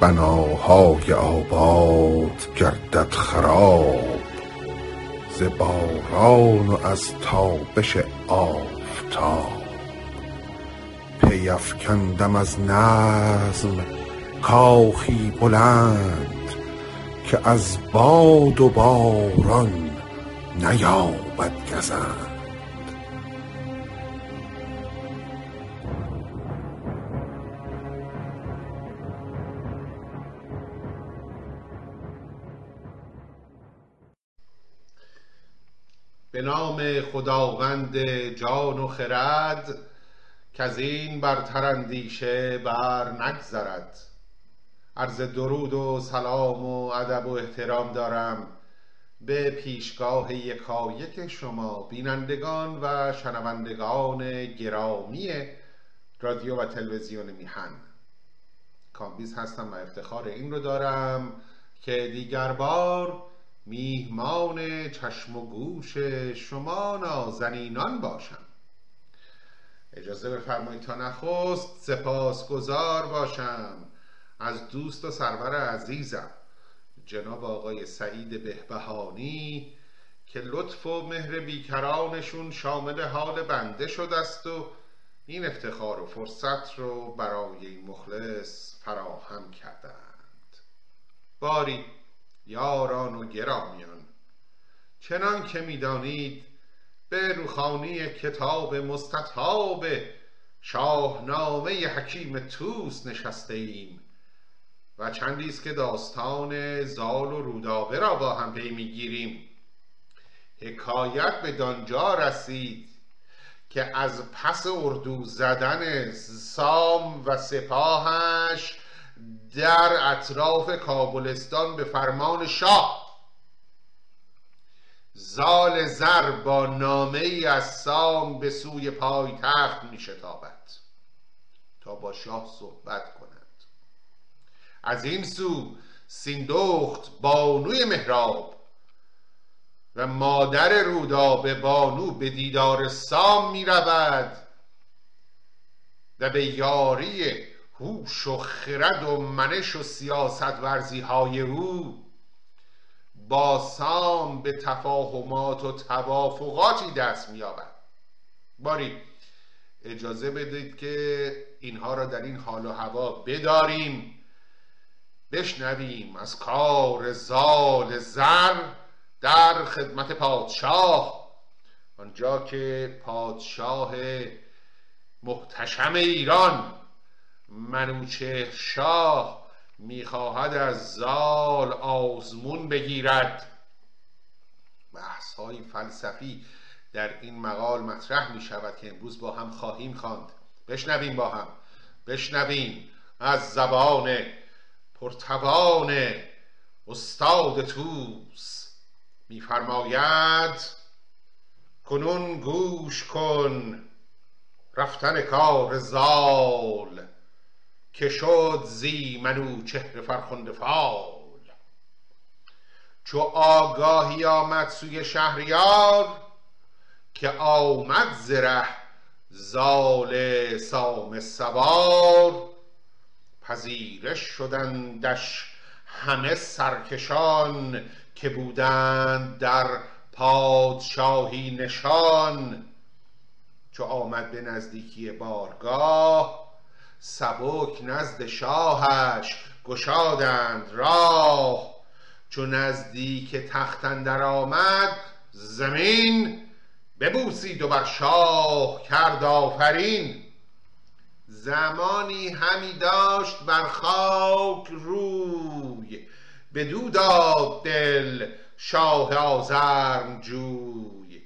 بناهای آباد گردد خراب ز باران و از تابش آفتاب. پی افکندم از نظم کاخی بلند که از باد و باران نیابد گزند. نام خداوند جان و خرد از این برتر اندیشه بر نگذرد. عرض درود و سلام و ادب و احترام دارم به پیشگاه یکایک شما بینندگان و شنوندگان گرامی رادیو و تلویزیون میهن. کامبیز هستم و افتخار این رو دارم که دیگر بار میهمان چشم و گوش شما نازنینان باشم. اجازه بفرمایید تا نخست سپاسگزار باشم. از دوست و سرور عزیزم جناب آقای سعید بهبهانی که لطف و مهر بیکرانشون شامل حال بنده شده است و این افتخار و فرصت رو برای این مخلص فراهم کردند. باری یاران و گرامیان. چنان که می‌دانید به روخانی کتاب مستطاب شاهنامه حکیم توس نشسته ایم و چندی است که داستان زال و رودابه را با هم پی می‌گیریم. حکایت به دانجا رسید که از پس اردو زدن سام و سپاهش در اطراف کابلستان به فرمان شاه. زال زر با نامه ای از سام به سوی پایتخت می شتابد تا با شاه صحبت کند. از این سو سیندخت بانوی مهراب و مادر رودابه بانو به دیدار سام می رود و به یاری هوش و خرد و منش و سیاست ورزی های او. با سام به تفاهمات و توافقاتی دست مییابد. باری اجازه بدید که اینها را در این حال و هوا بداریم بشنویم از کار زال زر در خدمت پادشاه. آنجا که پادشاه محتشم ایران منوچه شاه می‌خواهد از زال آزمون بگیرد. بحث های فلسفی در این مقال مطرح می شود که امروز با هم خواهیم خواند. بشنویم با هم. بشنویم از زبان پرتوان استاد توس میفرماید کنون گوش کن رفتن کار زال. که شد زی منو چهره فرخنده فال. چو آگاهی آمد سوی شهریار که آمد زره زال سام سوار. پذیرش شدندش همه سرکشان که بودند در پادشاهی نشان. چو آمد به نزدیکی بارگاه سبک نزد شاهش گشادند راه. چو نزدیک تخت اندر آمد زمین ببوسید و بر شاه کرد آفرین. زمانی همی داشت بر خاک روی بدو داد دل شاه آزرم جوی.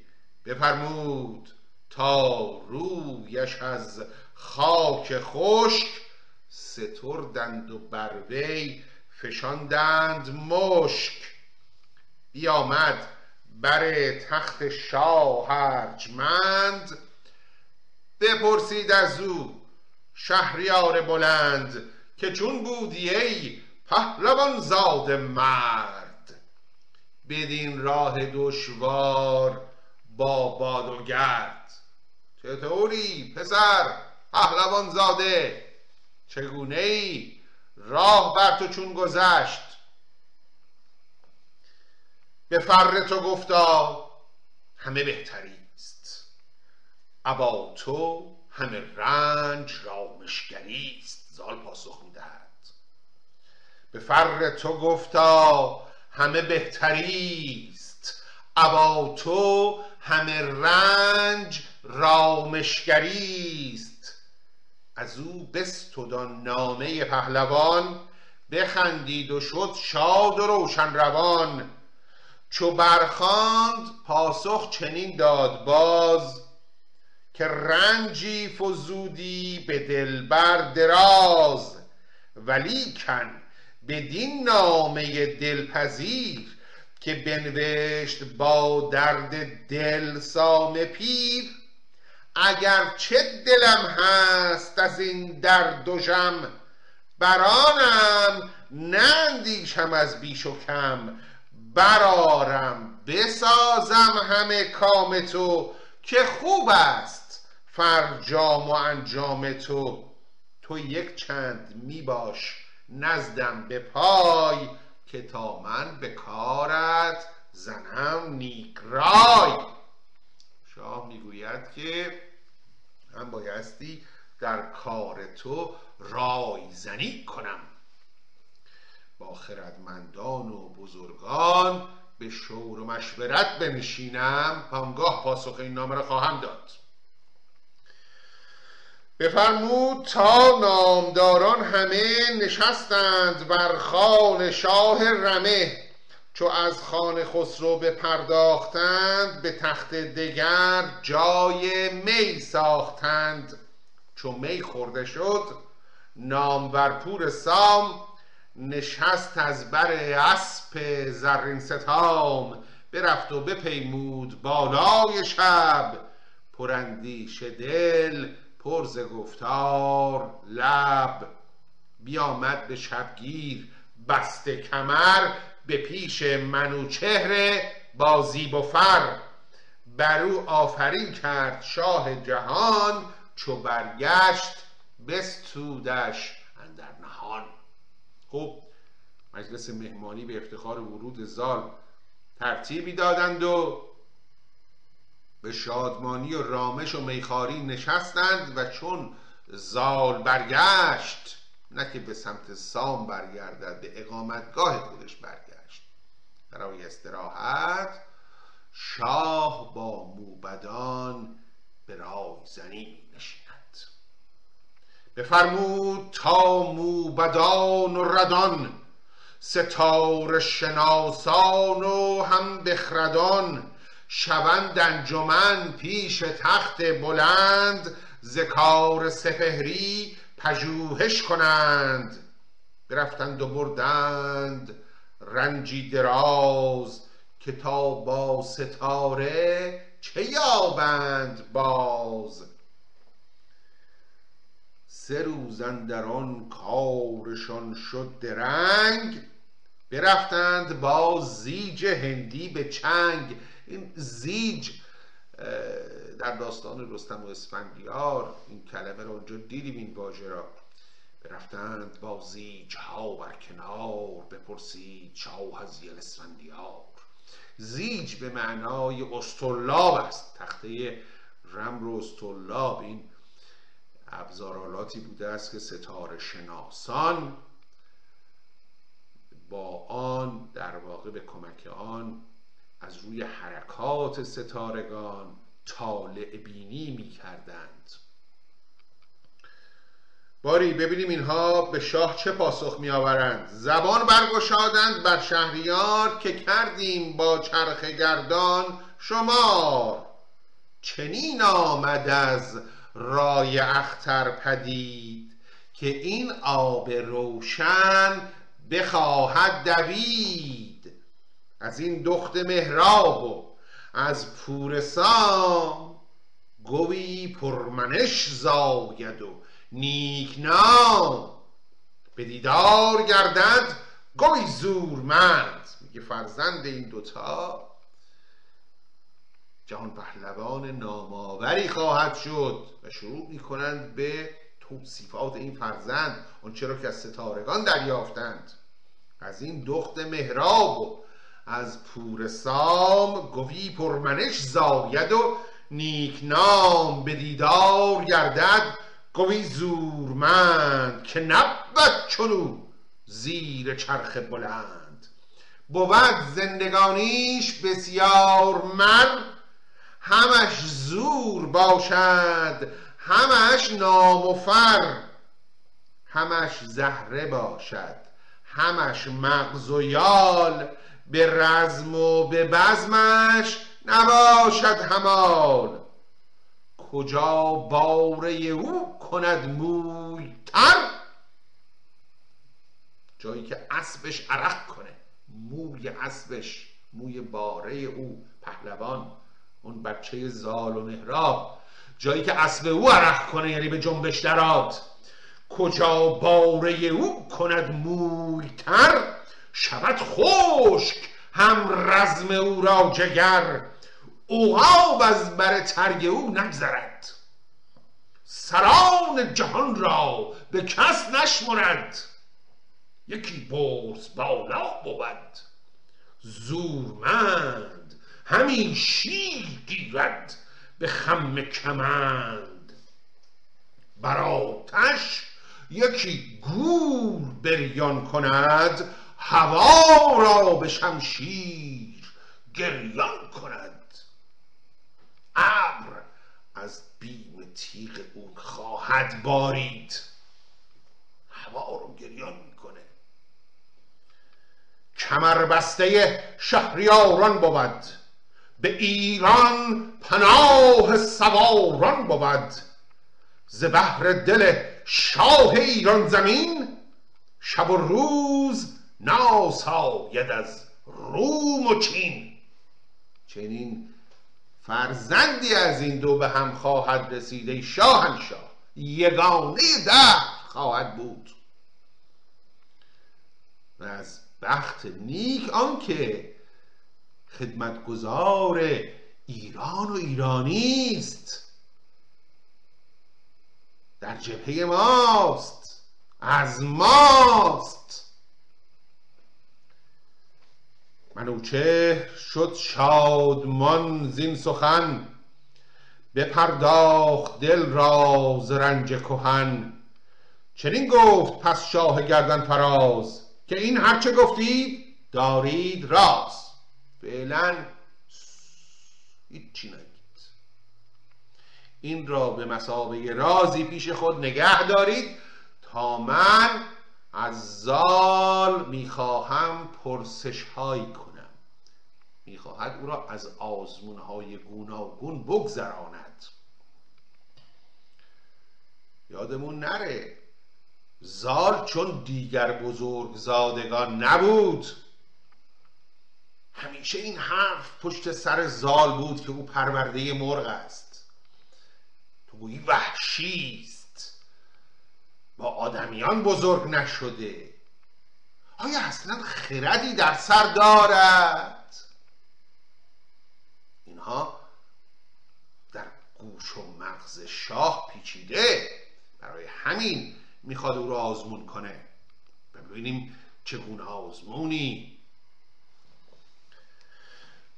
بفرمود تا رویش از خاک خشک ستردند و بر وی فشاندند مشک. بیامد بر تخت شاه ارجمند بپرسید از او شهریار بلند که چون بودی ای پهلوان زاد مرد. بدین راه دشوار با باد و گرد. چطوری پسر؟ پهلوان زاده چگونه ای راه بر تو چون گذشت؟ به فر تو گفتا همه بهتری است. ابا تو همه رنج رامشگری است زال پاسخ می‌دهد. به فر تو گفتا همه بهتری است. ابا تو همه رنج رامشگری است. از او نامه پهلوان بخندید و شد شاد و روشن روان. چو برخاند پاسخ چنین داد باز که رنجی فزودی به دلبر دراز. ولیکن بدین نامه دلپذیر که بنوشت با درد دل سام پیر. اگر چه دلم هست از این درد و ژم برانم نندیشم از بیش و کم. برارم بسازم همه کام تو که خوب است فرجام و انجام تو. تو یک چند می باش نزدم به پای که تا من به کارت زنم نیک رای. شاه می‌گوید که من بایستی در کار تو رای زنی کنم. با خردمندان و بزرگان به شور و مشورت بنشینم پانگاه پاسخ این نامه را خواهم داد. بفرمود تا نامداران همه نشستند بر خان شاه رمه. چو از خان خسرو بپرداختند به تخت دگر جای می ساختند. چو می خورده شد نامور پور سام نشست از بر اسب زرین ستام. برفت و بپیمود بالای شب پراندیش دل پرز گفتار لب. بیامد به شبگیر بسته کمر به پیش منوچهر با زیب و فر بر او آفرین کرد شاه جهان چو برگشت بستودش اندر نهان. خب مجلس مهمانی به افتخار ورود زال ترتیبی دادند و به شادمانی و رامش و میخاری نشستند و چون زال برگشت نه که به سمت سام برگردد به اقامتگاه خودش برگشت. برای استراحت شاه با موبدان به رای زنی نشیند. بفرمود تا موبدان و ردان ستاره شناسان و هم بخردان شوند انجمن پیش تخت بلند ز کار سپهری پژوهش کنند. برفتند و بردند رنجی دراز که تا با ستاره چه یابند باز؟ سه روز اندر کارشان شد درنگ برفتند با زیج هندی به چنگ. این زیج در داستان رستم و اسفندیار این کلمه رو اونجا دیدیم این واژه را. برفتند با زیج ها بر کنار بپرسید شاه از یل اسفندیار زیج به معنای استرلاب است. تخته رمر و استرلاب این ابزارالاتی بوده است که ستاره شناسان با آن در واقع به کمک آن از روی حرکات ستارگان طالع بینی می کردند باری ببینیم اینها به شاه چه پاسخ می آورند زبان برگشادند بر شهریار که کردیم با چرخ گردان. شمار چنین آمد از رای اختر پدید که این آب روشن بخواهد دوید. از این دخت مهراب و از پور سام گوی پرمنش زاید و نیک نام. به دیدار گردد گوی زورمند میگه فرزند این دوتا جهان پهلوان نامآوری خواهد شد و شروع می‌کنند به توصیفات این فرزند اون چرا که از ستارگان دریافتند. از این دخت مهراب و از پور سام گوی پرمنش زاید و نیکنام به دیدار گردد گوی زورمند که نبود چنو زیر چرخ بلند. بود زندگانیش بسیار من همش زور باشد همش نام همش زهره باشد همش مغز و یال به رزم و به بزمش نباشد همال کجا باره او کند موی تر؟ جایی که اسبش عرق کنه. موی اسبش موی باره او. پهلوان اون بچه زال و مهراب جایی که اسب او عرق کنه یعنی به جنبش دراد کجا باره او کند موی تر؟ شود خشک هم رزم او را جگر. اوغاب از بر ترگ او نگذرد. سران جهان را به کس نشمرد. یکی برز بالا بود. زورمند همین شیر گیرد به خم کمند. بر آتش یکی گور بریان کند هوا را به شمشیر گریان کند. ابر از بیم تیغ اون خواهد بارید. هوا رو گریان می‌کنه. کمربسته شهریاران بود. به ایران پناه سواران بود. ز بهر دل شاه ایران زمین شب و روز ناساید از روم و چین. چنین فرزندی از این دو به هم خواهد رسیده شاهنشاه یگانه ده خواهد بود. و از بخت نیک آنکه خدمتگزار ایران و ایرانی است در جبهه ماست از ماست. منوچه شد شادمان زین سخن بپرداخت دل را ز رنج کهن. چنین گفت پس شاه گردن فراز که این هرچه گفتید دارید راست فعلا هیچی نگید. این را به مسابقه رازی پیش خود نگه دارید تا من از زال می‌خواهم پرسش هایی کنم. می‌خواهد او را از آزمون های گوناگون بگذراند. یادمون نره زال چون دیگر بزرگ زادگان نبود. همیشه این حرف پشت سر زال بود که او پرورده مرغ است. تو گویی وحشیست با آدمیان بزرگ نشده. آیا اصلا خردی در سر دارد؟ در گوش و مغز شاه پیچیده. برای همین می‌خواد او را آزمون کنه. ببینیم چگونه آزمونی.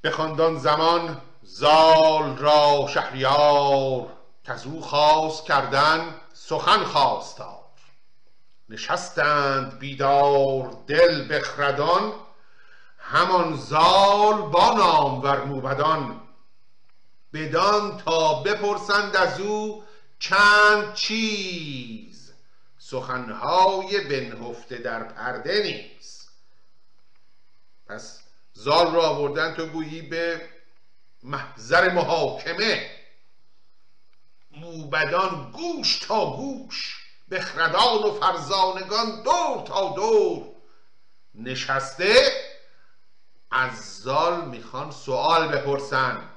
بخواند زمان زال را شهریار که او خواست کردن سخن خواستار. نشستند بیدار دل بخردان همان زال با نامور موبدان. بدان تا بپرسند از او چند چیز. سخنهای بنهفته در پرده نیست. پس زال را آوردن تو گویی به محضر محاکمه. موبدان گوش تا گوش بخردان و فرزانگان دور تا دور. نشسته از زال می‌خوان سوال بپرسن.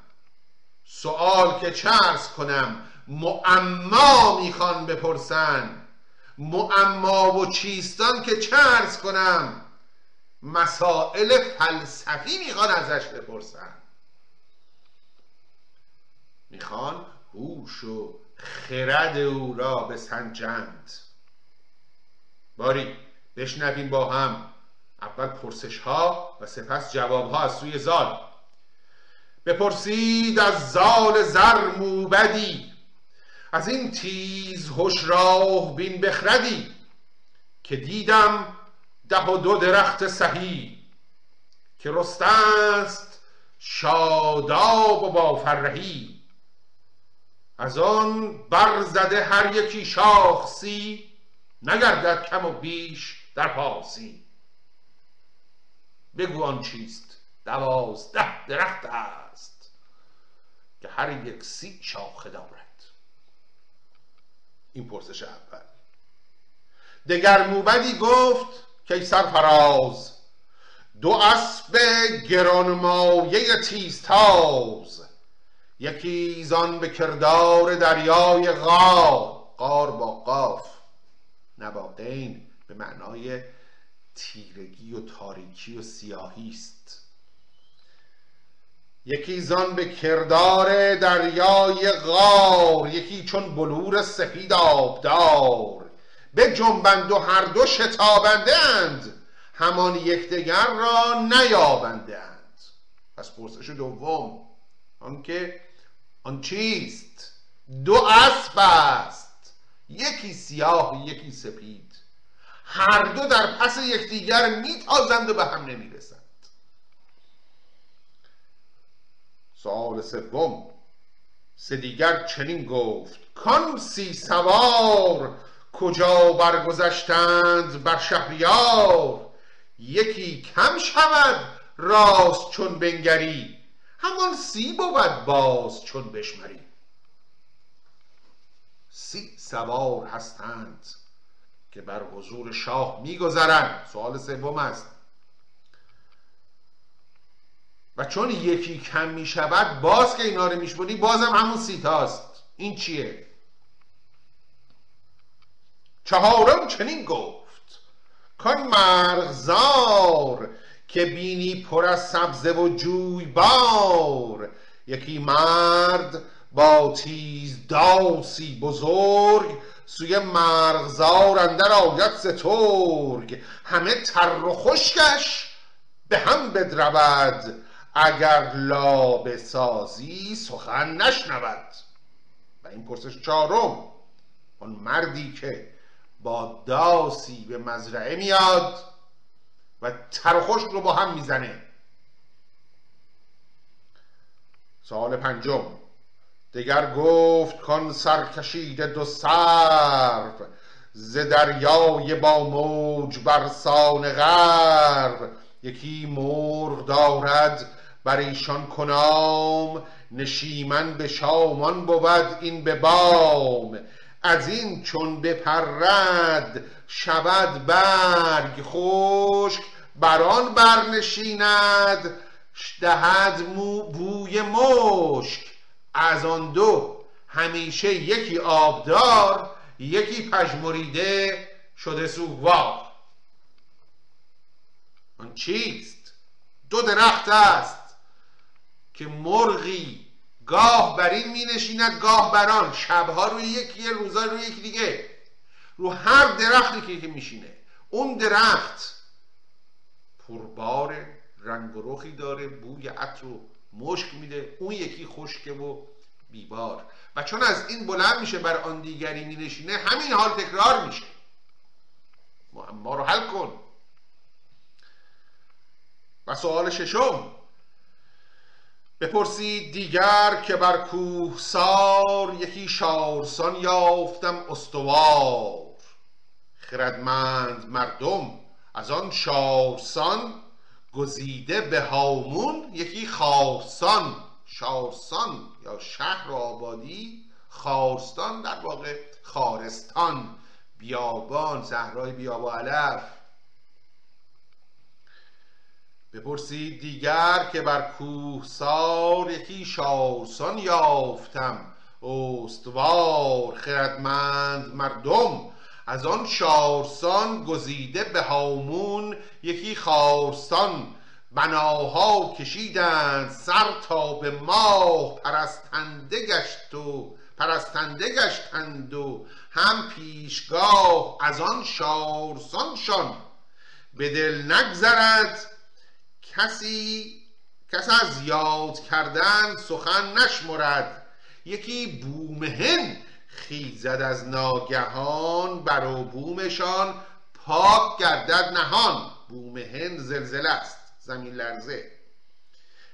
سوال که چرس کنم معما می‌خوان بپرسن. معما و چیستان که چرس کنم مسائل فلسفی می‌خوان ازش بپرسن. می‌خوان هوش و خرد او را به سنجند باری بشنویم با هم. اول پرسش ها و سپس جواب ها از سوی زال بپرسید از زال زر موبدی. از این تیز هش راه بین بخردی که دیدم ده و دو درخت سهی که رستست شاداب و با فرهی از آن برزده هر یکی شاخسی نگردد کم و بیش در پاسی. بگو آن چیست؟ دوازده درخت است که هر یک سی شاخه دارد. این پرسش اول. دگر موبدی گفت که سرفراز دو اسب گرانمایه تیزتاز یکی زان به کردار دریای غار. غار با قاف. نباقین به معنای تیرگی و تاریکی و سیاهی است. یکی زان به کردار دریای غار یکی چون بلور سپید آبدار. به جنبند و هر دو شتابنده اند همان یکدیگر را نیابنده اند پس پرسش دوم آنکه آن چیست؟ دو اسب است. یکی سیاه یکی سپید. هر دو در پس یکدیگر میتازند و به هم نمی‌رسند. سوال سوم. سه دیگر چنین گفت کان سی سوار کجا برگذشتند بر شهریار؟ یکی کم شود راست چون بنگری همان سی بود باز چون بشمری. سی سوار هستند که بر حضور شاه میگذرند. سوال سوم است و چون یکی کم می شود باز که اینا رو میشمونی بازم همون سیتاست. این چیه؟ چهارم چنین گفت کان مرغزار که بینی پر از سبزه و جوی بار یکی مرد با تیز داسی بزرگ سوی مرغزار اندر آید ز ترگ همه تر و خشکش به هم بدرود اگر لابه سازی سخن نشنود. و این پرسش چهارم آن مردی که با داسی به مزرعه میاد و تر رو با هم می‌زنه. سوال پنجم دگر گفت کان سرکشیده دو سرو ز دریای با موج برسان غرب یکی مرغ دارد بر ایشان کنام نشیمن به شامان بود این به بام. از این چون بپرد شود برگ خشک بر آن برنشیند دهد مو بوی مشک. از آن دو همیشه یکی آبدار یکی پژمریده شده سوگوار آن چیست؟ دو درخت است. که مرغی گاه بر این می نشیند گاه بر آن. شبها روی یکی روزا روی یکی دیگه. رو هر درختی که میشینه. اون درخت پربار رنگ و داره بوی عطر و مشک میده. اون یکی خشکه و بیبار. و چون از این بلند میشه بر آن دیگری می نشینه همین حال تکرار میشه. ما رو حل کن. و سوال ششم. بپرسید دیگر که بر کوه سار یکی شارسان یافتم استوار. خردمند مردم از آن شارسان گزیده به هامون یکی خارسان. شارسان یا شهر و آبادی خارستان در واقع خارستان. بیابان صحرای بیابا علف بپرسید دیگر که بر کوهسار یکی شارسان یافتم. استوار خردمند مردم از آن شارسان گزیده به هامون یکی خارستان بناها کشیدند سر تا به ماه پرستنده گشت و پرستنده گشتند و هم پیشگاه از آن شارسانشان به دل نگذرد کسی کس از یاد کردن سخن نشمرد. یکی بومهن خیزد از ناگهان بر و بومشان پاک گردد نهان. بومهن زلزله است زمین لرزه.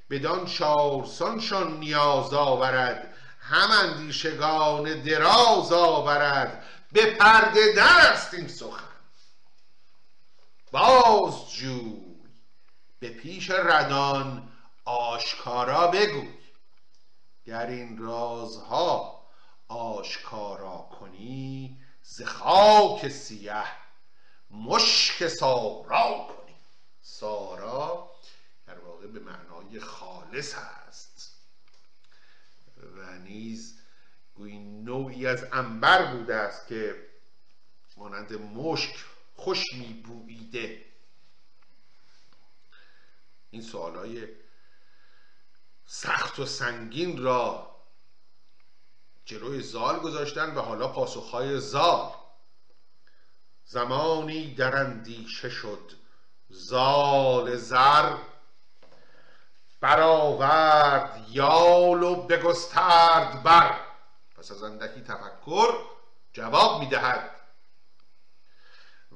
بدان شارسانشان نیاز آورد هم اندیشگان دراز آورد. به پرده در است این سخن. باز جوی به پیش ردان آشکارا بگوی گر این رازها آشکارا کنی ز خاک سیه مشک سارا کنی. سارا در واقع به معنای خالص هست. و نیز گویی نوعی از انبر بوده است که مانند مشک خوش میبوییده. این سوالای سخت و سنگین را جلوی زال گذاشتن و حالا پاسخهای زال. زمانی در اندیشه شد زال زر برآورد یال و بگسترد بر. پس از اندکی تفکر جواب می‌دهد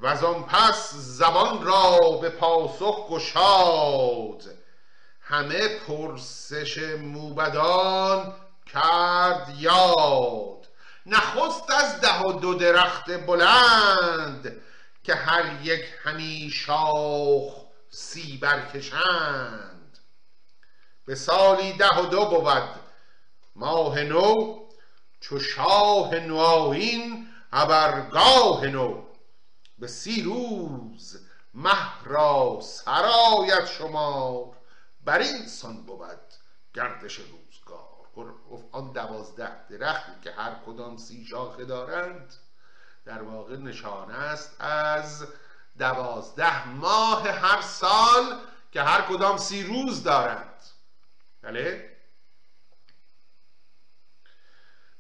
و آن پس زبان را به پاسخ گشاد. همه پرسش موبدان کرد یاد. نخست از ده و دو درخت بلند که هر یک همی شاخ سی برکشند به سالی ده و دو بود ماه نو چو شاه نوآیین ابرگاه نو. به سی روز مه را سرایت شمار. بر این سان بود گردش روزگار. آن دوازده درختی که هر کدام سی شاخه دارند در واقع نشانه است از دوازده ماه هر سال که هر کدام سی روز دارند. بله؟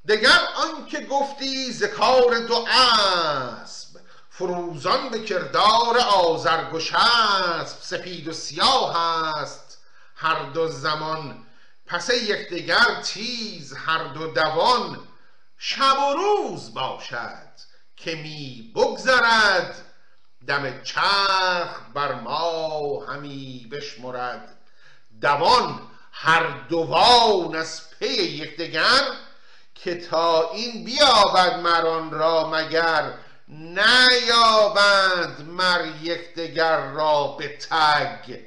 دگر آنکه گفتی ز کار دو فروزان به کردار آزرگوش است سپید و سیاه است. هر دو زمان پس یکدیگر تیز هر دو دوان شب و روز باشد که می بگذرد. دم چرخ بر ما همی بشمرد. دوان هر دوان از پی یکدیگر که تا این بیابد مران را مگر نیابند مر یکدیگر را به تگ.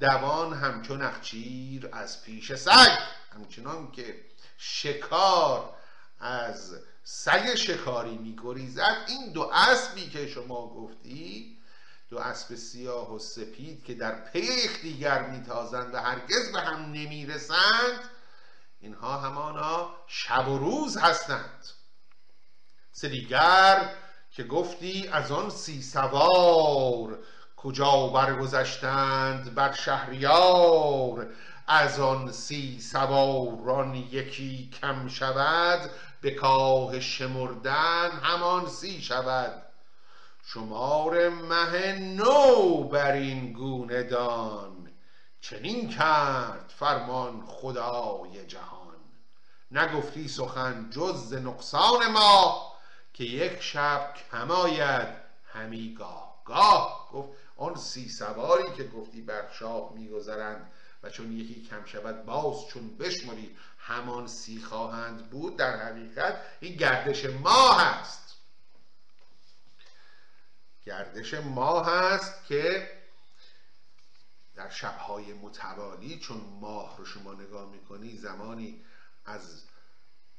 دوان همچون اخچیر از پیش سگ. همچنان که شکار از سگ شکاری میگریزد. این دو اسبی که شما گفتی دو اسب سیاه و سپید که در پی یکدیگر میتازند و هرگز به هم نمی‌رسند اینها همانا شب و روز هستند. سدیگر که گفتی از آن سی سوار کجا برگذشتند بر شهریار؟ از آن سی سواران یکی کم شود به کاه شمردن همان سی شود. شمار مه نو بر این گونه دان چنین کرد فرمان خدای جهان. نگفتی سخن جز نقصان ما که یک شب کم آید همی گاه. گاه گفت آن سی سواری که گفتی بر شاه میگذرند و چون یکی کم شود باز چون بشمری همان سی خواهند بود در حقیقت این گردش ماه هست گردش ماه هست که در شبهای متوالی چون ماه رو شما نگاه می‌کنی زمانی از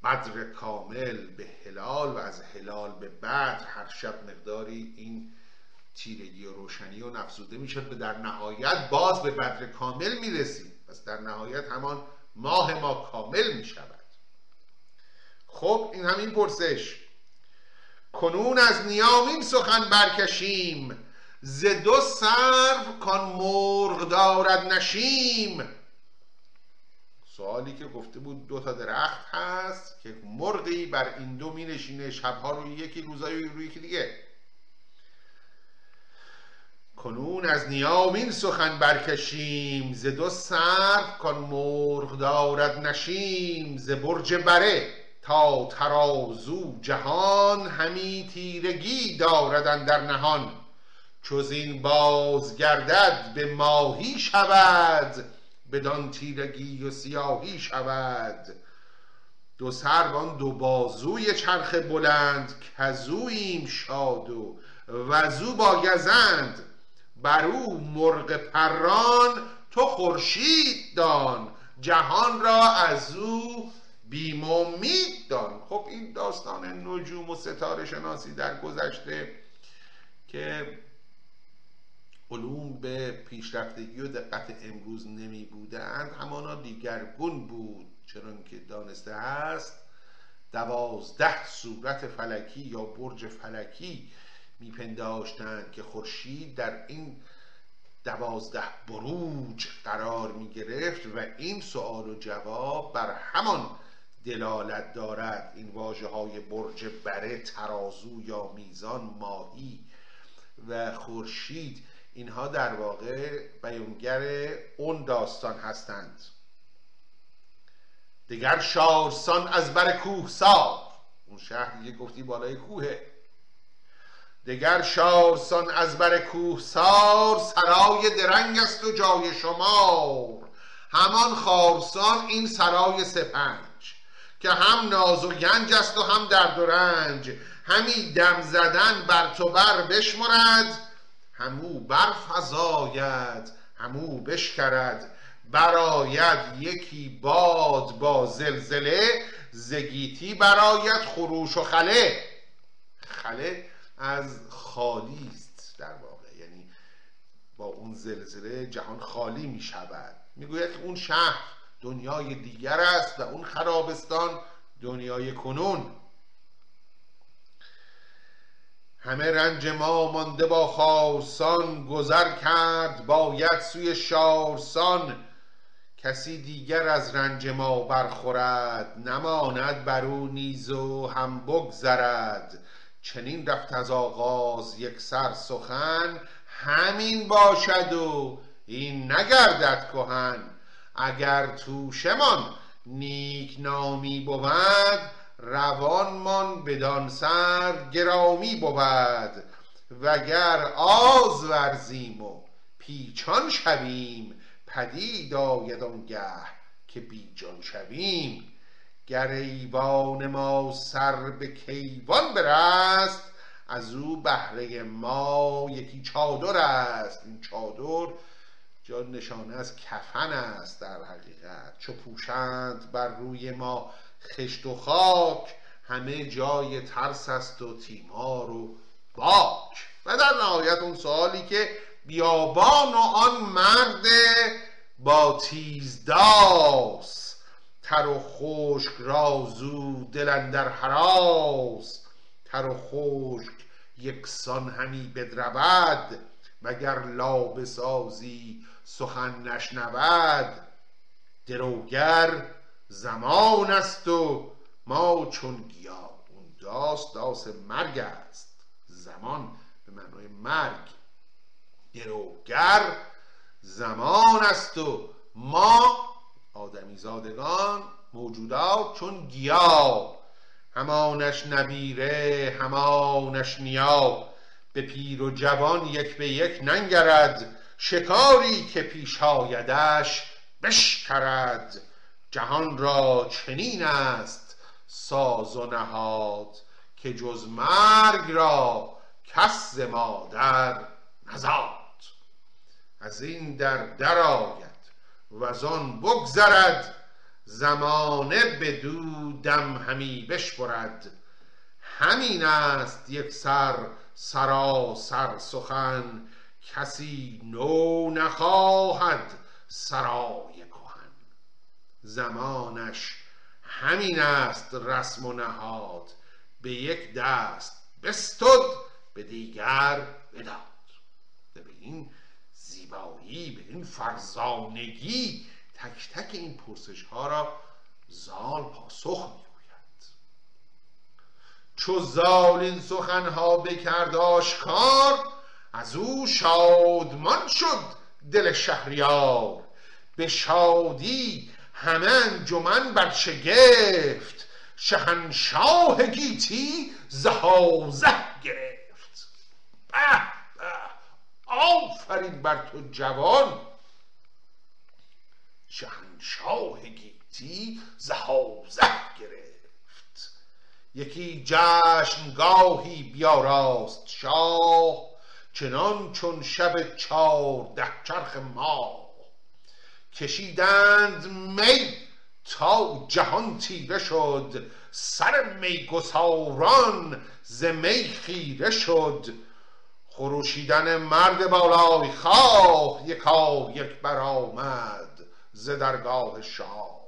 بدر کامل به هلال و از هلال به بدر هر شب مقداری این تیرگی و روشنی و نفزوده می‌شد و در نهایت باز به بدر کامل می‌رسید پس در نهایت همان ماه ما کامل می‌شود. خب این همین پرسش. کنون از نیامین سخن برکشیم. ز دو سرو کان مرغ دارد نشیم. سوالی که گفته بود دو تا درخت هست که مرغی بر این دو می نشینه شبها روی یکی روزای روی یکی دیگه. کنون از نیامین سخن برکشیم ز دو سرف کن مرغ دارد نشیم ز برج بره تا ترازو جهان همی تیرگی دارد در نهان. چوز این بازگردد به ماهی شود بدان تیرگی و سیاهی شود. دو سروان دو بازوی چرخ بلند کزویم شاد و وزو با گزند. بر او مرغ پران تو خورشید دان. جهان را از او بیم دان. خب این داستان نجوم و ستاره شناسی در گذشته که علوم به پیشرفتگی و دقت امروز نمی بودند همانا دیگرگون بود. چرا که دانسته است دوازده صورت فلکی یا برج فلکی میپنداشتند که خورشید در این دوازده بروج قرار می گرفت و این سوال و جواب بر همان دلالت دارد. این واجه های برج بره ترازو یا میزان ماهی و خورشید اینها در واقع بیانگر اون داستان هستند. دیگر شارسان از بر کوه سار اون شهر دیگه گفتی بالای کوهه. دگر شارسان از بر کوه سار سرای درنگ است و جای شمار. همان خارسان این سرای سپنج که هم ناز و گنج است و هم درد و رنج. همی دم زدن بر تو بر بشمرد همو برفزاید همو بشکرد. براید یکی باد با زلزله زگیتی براید خروش و خله. خله از خالی است در واقع. یعنی با اون زلزله جهان خالی می شود. می‌گوید که اون شهر دنیای دیگر است و اون خرابستان دنیای کنون. همه رنج ما مانده با خارسان گذر کرد باید سوی شارسان. کسی دیگر از رنج ما برخورد نماند بر او نیز و هم بگذرد. چنین رفت از آغاز یک سر سخن همین باشد و این نگردد کهن. اگر توشمان نیک نامی بود روانمان بدان سر گرامی بود وگر آز ورزیم و پیچان شویم پدید آید آنگه که بیجان شویم. گر ایوان ما سر به کیوان برست از او بهره ما یکی چادر است. این چادر جا نشانه از کفن است در حقیقت. چو پوشند بر روی ما خشت و خاک همه جای ترس است و تیمار و باک. و در نهایت اون سوالی که بیابان و آن مرد با تیزداس تر و خشک رازو دلن در حراس. تر و خشک یکسان همی بدرود وگر لابه سازی سخن نشنود. دروگر زمان است و ما چون گیا اون داست داست مرگ است. زمان به معنای مرگ. گروگر زمان است و ما آدمی زادگان موجودات چون گیا همانش نبیره همانش نیا به پیر و جوان یک به یک ننگرد. شکاری که پیش آیدش بشکرد. جهان را چنین است ساز و نهاد که جز مرگ را کس مادر نزاد. از این در درآید و آن بگذرد زمانه بدو دم همی بشپرد همین است یک سر سراسر سخن کسی نو نخواهد کهن زمانش همین است رسم و نهاد. به یک دست بستد به دیگر بداد. به این زیبایی به این فرزانگی تک تک این پرسش ها را زال پاسخ می‌گوید. چو زال این سخنها بکرد آشکار از او شادمان شد دل شهریار. به شادی همه انجمن بر شگفت شهنشاه گیتی زهازه گرفت. به آفرین بر تو جوان. شهنشاه گیتی زهازه گرفت. یکی جشنگاهی بیاراست شاه چنان چون شب چارده چرخ ماه. کشیدند می تا جهان تیره شد سر میگساران ز می خیره شد. خروشیدن مرد بالای خواه یکا یک برآمد ز درگاه شاه.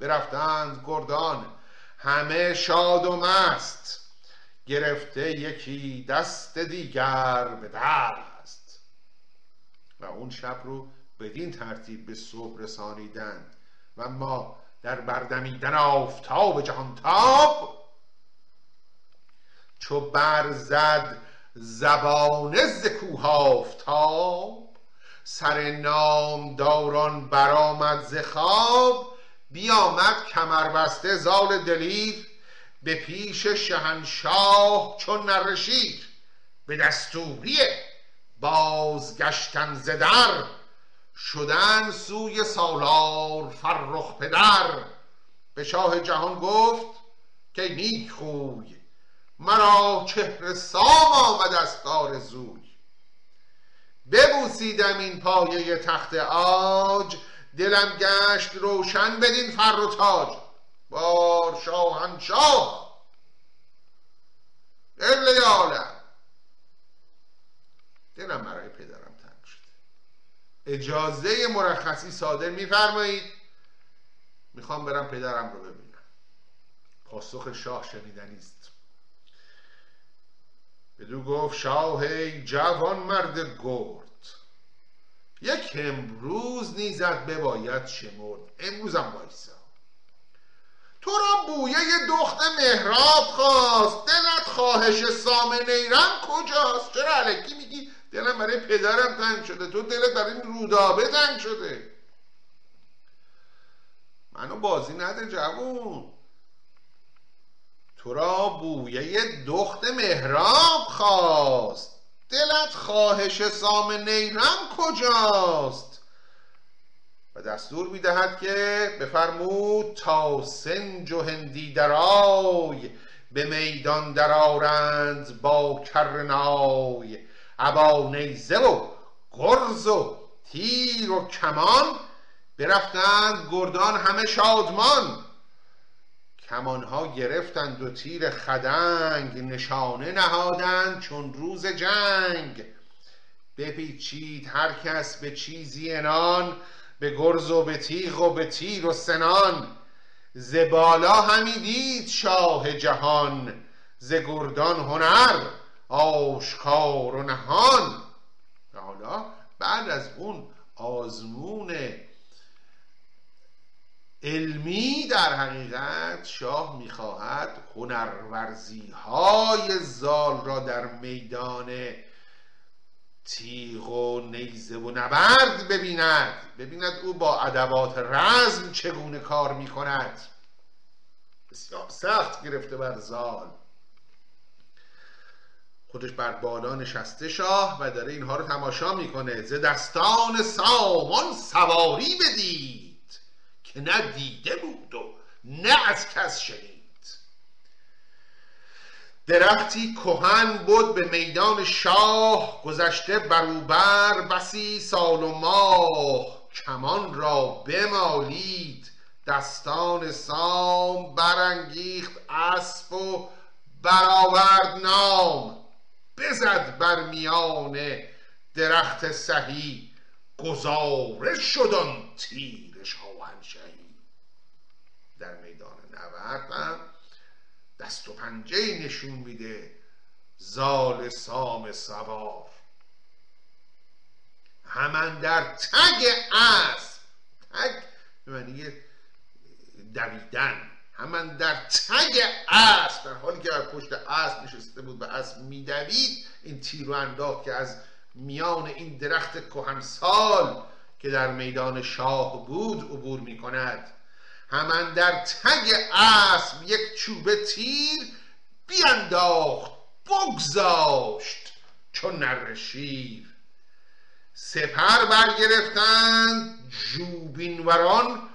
برفتند گردان همه شاد و مست. گرفته یکی دست دیگر به دست. و اون شب رو بدین ترتیب به صبح رسانیدند و ما در بردمیدن آفتاب جهانتاب چو برزد زبانه ز کوه آفتاب سر نامداران برآمد ز خواب بیامد کمربسته زال دلیر به پیش شهنشاه چون نره شیر به دستوری بازگشتن ز در شدن سوی سالار فرخ پدر. به شاه جهان گفت که نیک خوی مرا چهره سام آمد است آرزوی ببوسیدم این پایه تخت عاج دلم گشت روشن بدین فر و تاج. بار شاهنشاه. دل دلم برای اجازه مرخصی صادر میفرمایید. می‌خوام برم پدرم رو ببینم. پاسخ شاه شنیدنی است. بدو گفت شاه جوان مرد گرد. یک امروز نیزت بباید شمرد. امروزم وایسا. تو را بویه دخت مهراب خواست. دلت خواهش سام نیرم کجاست؟ چرا علکی میگی دلم برای پدرم تنگ شده. تو دلت برای این رودابه تنگ شده. منو بازی نده جوون. تو را بویه دخت مهراب خواست. دلت خواهش سام نیرم کجاست؟ و دستور می‌دهد که بفرمود تا سنج و هندی درای به میدان درارند با کرنای ابا نیزه و گرز و تیر و کمان. برفتند گردان همه شادمان. کمانها گرفتند و تیر خدنگ نشانه نهادند چون روز جنگ. بپیچید هر کس به چیزی انان به گرز و به تیغ و به تیر و سنان. ز بالا همی دید شاه جهان ز گردان هنر. آشکار و نهان. و حالا بعد از اون آزمون علمی در حقیقت شاه می‌خواهد هنرورزی های زال را در میدان تیغ و نیزه و نبرد ببیند. ببیند او با ادوات رزم چگونه کار می‌کند. بسیار سخت گرفته بر زال. خودش بر بالا نشسته شاه و داره اینها رو تماشا می‌کنه. ز دستان سامان سواری بدید که نه دیده بود و نه از کس شنید. درختی کهن بود به میدان شاه گذشته بروبر بسی سال و ماه. کمان را بمالید دستان سام برانگیخت اسب و برآورد نام. بزد بر میان درخت سهی گزارش شد آن تیر شاهنشهی در میدان نبرد دست و پنجه نشون میده زال سام سوار. همان در تگ اسب تگ به معنی دویدن. همان در تگ اسب در حالی که بر پشت اسب نشسته بود و اسب میدوید این تیر و انداخت که از میان این درخت کهنسال که در میدان شاه بود عبور می کند همان در تگ اسب یک چوبه تیر بیانداخت بگذاشت چون نر شیر سپر برگرفتند جوبینوران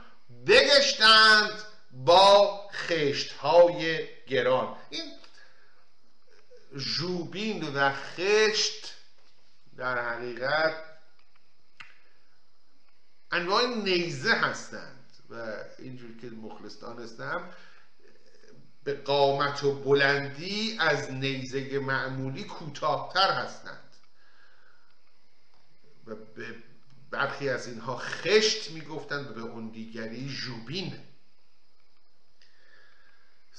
بگشتند با خشت های گران. این جوبین و خشت در حقیقت انواع نیزه هستند و اینجور که مخلص دانستم به قامت و بلندی از نیزه معمولی کوتاهتر هستند. و به برخی از اینها خشت می‌گفتند و به اون دیگری جوبین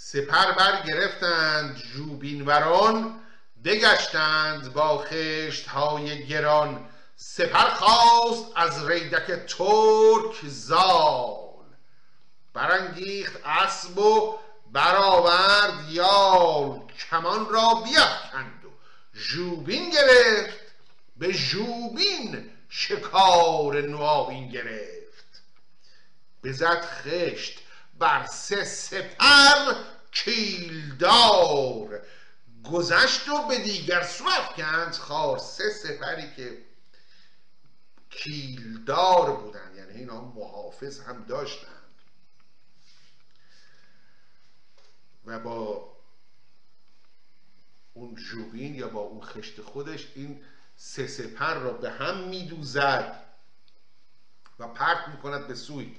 سپر بر گرفتند جوبینوران بگشتند با خشت های گران. سپر خواست از ریدک ترک زال. برانگیخت اسب و برآورد یال. کمان را بیافکند و ژوبین گرفت. به ژوبین شکار نوآیین گرفت. بزد خشت بر سه سپر کیلدار. گذشت و به دیگر سو افکند خار سه سپری که کیلدار بودن یعنی اینا محافظ هم داشتند. و با اون جوبین یا با اون خشت خودش این سه سپر را به هم میدوزد و پرت می‌کند به سوی.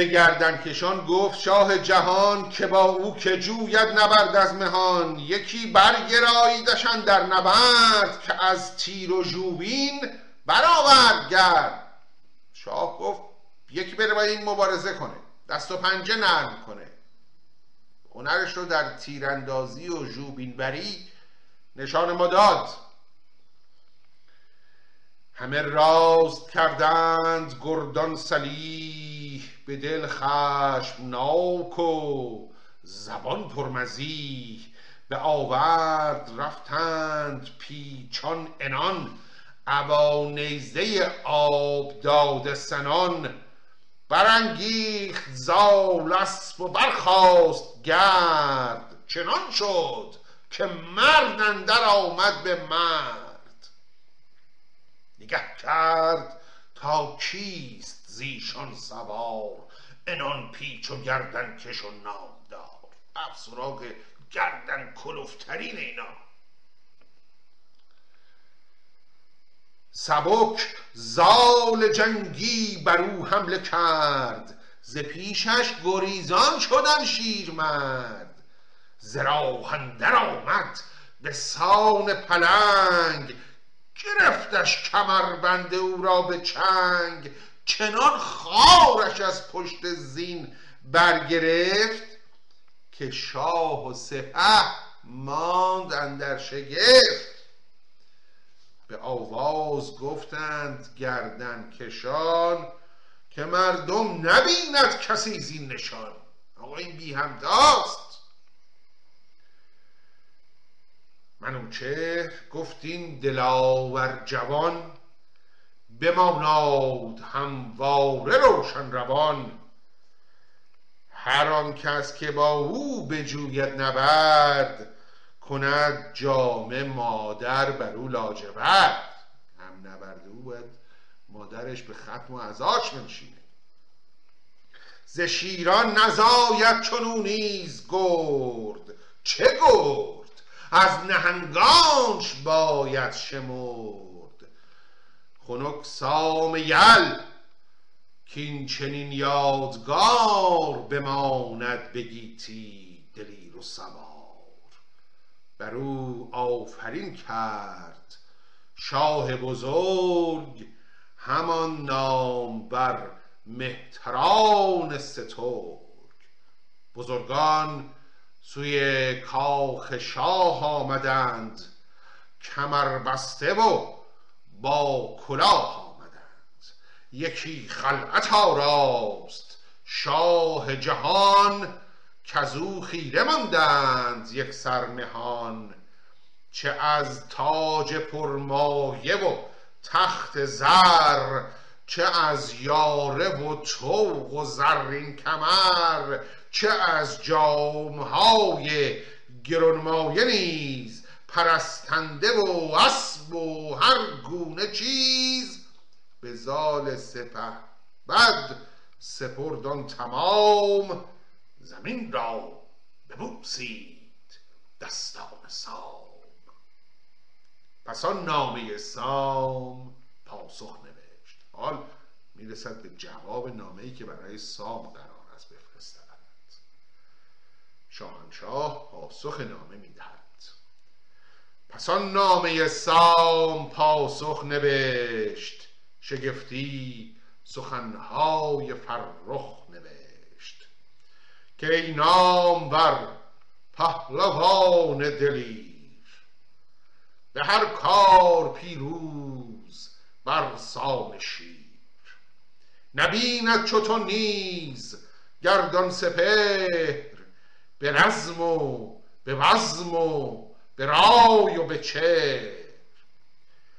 به گردن کشان گفت شاه جهان که با او که جوید نبرد از مهان یکی برگراییدشان در نبرد که از تیر و جوبین برآورد گرد شاه گفت یکی بره با این مبارزه کنه دست و پنجه نرم کنه. هنرش رو در تیراندازی و جوبین بری نشان ما داد. همه راست کردند گردان سلیح به دل خشم ناک و زبان پرمزیح به آورد رفتند پیچان انان ابا نیزه آب داده سنان برانگیخت زال اسب و برخاست گرد چنان شد که مرد اندر آمد به مرد نگه کرد تا کیست زیشان سوار انان پیچ و گردن کش و نامدار. بر سراغ گردن کلوفترین اینا. سبک زال جنگی بر او حمله کرد. ز پیشش گریزان شدن شیرمرد. زراح اندر آمد به سان پلنگ. گرفتش کمربند او را به چنگ. چنان خارش از پشت زین برگرفت که شاه و سپه ماند اندر شگفت. به آواز گفتند گردن کشان که مردم نبیند کسی زین نشان. آقا این بی همتاست منوچهر گفت این دلاور جوان بماناد همواره روشن روان. هر آن کس که با او بجوید نبرد کند جامه مادر بر او لاجورد. هم نبرد او باید مادرش به ختم و ازاش بنشینه. ز شیران نزاید چون نیز گرد. چه گرد؟ از نهنگانش باید شمرد. خنک سام یل کین چنین یادگار بماند به گیتی دلیر و سوار. بر او آفرین کرد شاه بزرگ همان نام بر مهتران سترگ. بزرگان سوی کاخ شاه آمدند کمر بسته و با کلاه آمدند. یکی خلعت آراست شاه جهان کزو خیره ماندند یک سرنهان چه از تاج پرمایه و تخت زر چه از یاره و طوق و زرین کمر چه از جامهای گرانمایه نیز پرستنده و اسب و هر گونه چیز به زال سپه بد سپردان تمام زمین را ببوسید دستان سام. پس آن نامه سام پاسخ نوشت. حال می‌رسد به جواب نامه ای که برای سام قرار است بفرستد شاهنشاه پاسخ نامه می‌دهد. پس آن نامه سام پاسخ نوشت شگفتی سخنهای فرخ نوشت که ای نامور پهلوان دلیر به هر کار پیروز بر سان شیر. نبیند چو نیز گردان سپهر به رزم و به وزم و به رای و به چهر.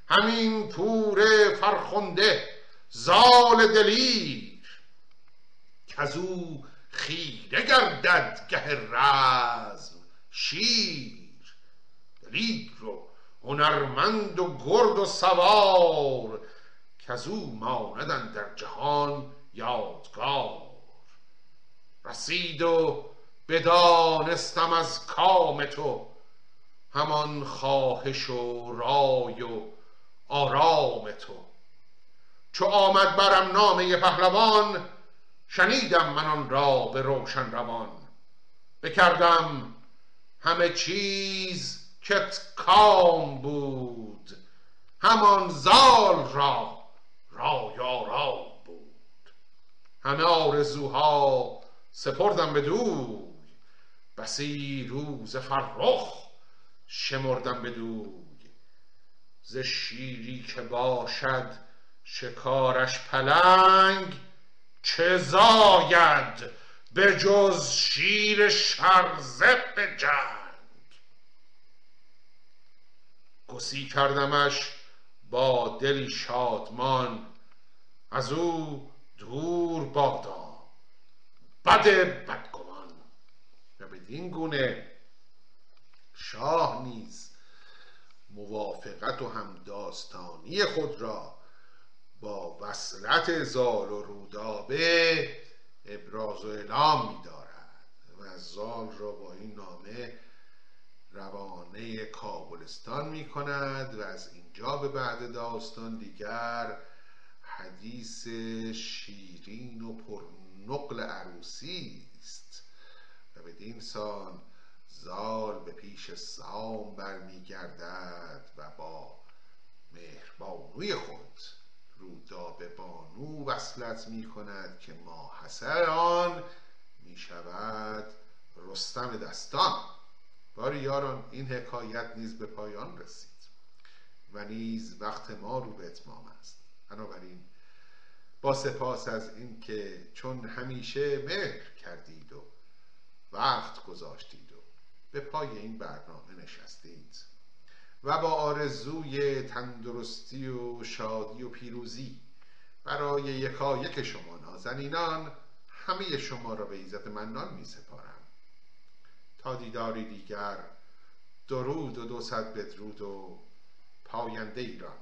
همین پور فرخنده زال دلیر. کزو خیره گردد گه رزم شیر. دلیر و هنرمند و گرد و سوار کزو ماندن در جهان یادگار. رسید و بدانستم از کام تو همان خواهش و رای و آرام تو. چو آمد برم نامه پهلوان شنیدم من آن را به روشن روان. بکردم همه چیز کت کام بود همان زال را رای آرام بود. همه آرزوها سپردم به دوی بسی روز فرخ شمردم به دوی. ز شیری که باشد شکارش پلنگ چه زاید به جز شیر شرزه به جنگ. گسی کردمش با دلی شادمان از او دور بادا. بد بدگمان. و بدین گونه شاه نیز موافقت و همداستانی خود را با وصلت زال و رودابه ابراز و اعلام می دارد و زال را با این نامه روانه کابلستان می کند و از اینجا به بعد داستان دیگر حدیث شیرین و پرنقل عروسی است. و بدین سان زال به پیش سام برمیگردد و با مهربانوی خود به بانو وصلت می کند که ماحصل آن می شود رستم دستان. باری یاران این حکایت نیز به پایان رسید و نیز وقت ما رو به اتمام است. بنابراین با سپاس از اینکه چون همیشه مهر کردید و وقت گذاشتید به پای این برنامه نشستید و با آرزوی تندرستی و شادی و پیروزی برای یکایک شما نازنینان همه شما را به عزت منان می سپارم تا دیداری دیگر درود و دو صد بدرود و پاینده ایران.